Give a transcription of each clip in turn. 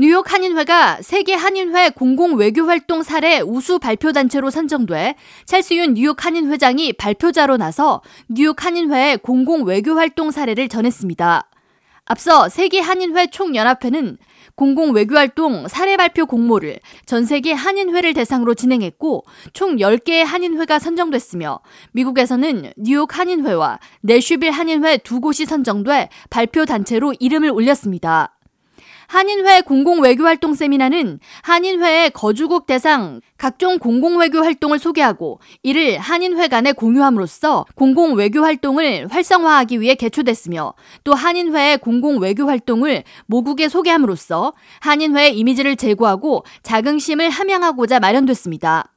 뉴욕 한인회가 세계 한인회 공공 외교 활동 사례 우수 발표 단체로 선정돼 찰스윤 뉴욕 한인 회장이 발표자로 나서 뉴욕 한인회의 공공 외교 활동 사례를 전했습니다. 앞서 세계 한인회 총연합회는 공공 외교 활동 사례 발표 공모를 전 세계 한인회를 대상으로 진행했고 총 10개의 한인회가 선정됐으며 미국에서는 뉴욕 한인회와 내슈빌 한인회 두 곳이 선정돼 발표 단체로 이름을 올렸습니다. 한인회 공공외교활동 세미나는 한인회의 거주국 대상 각종 공공외교 활동을 소개하고 이를 한인회 간에 공유함으로써 공공외교 활동을 활성화하기 위해 개최됐으며 또 한인회의 공공외교 활동을 모국에 소개함으로써 한인회의 이미지를 제고하고 자긍심을 함양하고자 마련됐습니다.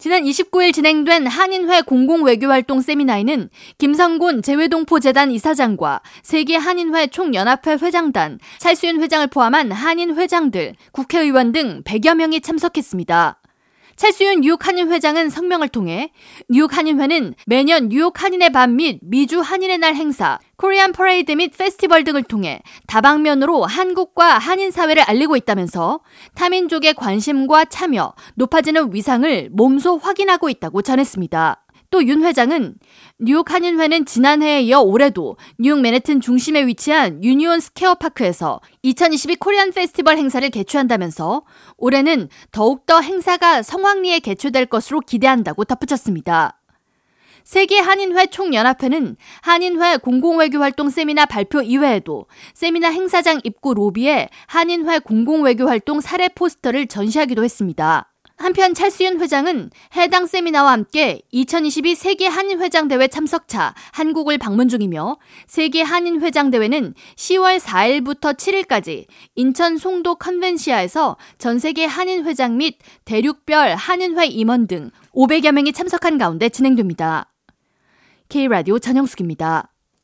지난 29일 진행된 한인회 공공외교활동 세미나에는 김성곤 재외동포재단 이사장과 세계 한인회 총연합회 회장단, 찰수윤 회장을 포함한 한인 회장들, 국회의원 등 100여 명이 참석했습니다. 찰스 윤 뉴욕 한인 회장은 성명을 통해 뉴욕 한인회는 매년 뉴욕 한인의 밤 및 미주 한인의 날 행사, 코리안 퍼레이드 및 페스티벌 등을 통해 다방면으로 한국과 한인 사회를 알리고 있다면서 타민족의 관심과 참여, 높아지는 위상을 몸소 확인하고 있다고 전했습니다. 또 윤 회장은 뉴욕 한인회는 지난해에 이어 올해도 뉴욕 맨해튼 중심에 위치한 유니온 스퀘어 파크에서 2022 코리안 페스티벌 행사를 개최한다면서 올해는 더욱더 행사가 성황리에 개최될 것으로 기대한다고 덧붙였습니다. 세계 한인회 총연합회는 한인회 공공외교 활동 세미나 발표 이외에도 세미나 행사장 입구 로비에 한인회 공공외교 활동 사례 포스터를 전시하기도 했습니다. 한편 찰수윤 회장은 해당 세미나와 함께 2022 세계 한인 회장 대회 참석차 한국을 방문 중이며 세계 한인 회장 대회는 10월 4일부터 7일까지 인천 송도 컨벤시아에서 전 세계 한인 회장 및 대륙별 한인회 임원 등 500여 명이 참석한 가운데 진행됩니다. K라디오 전영숙입니다.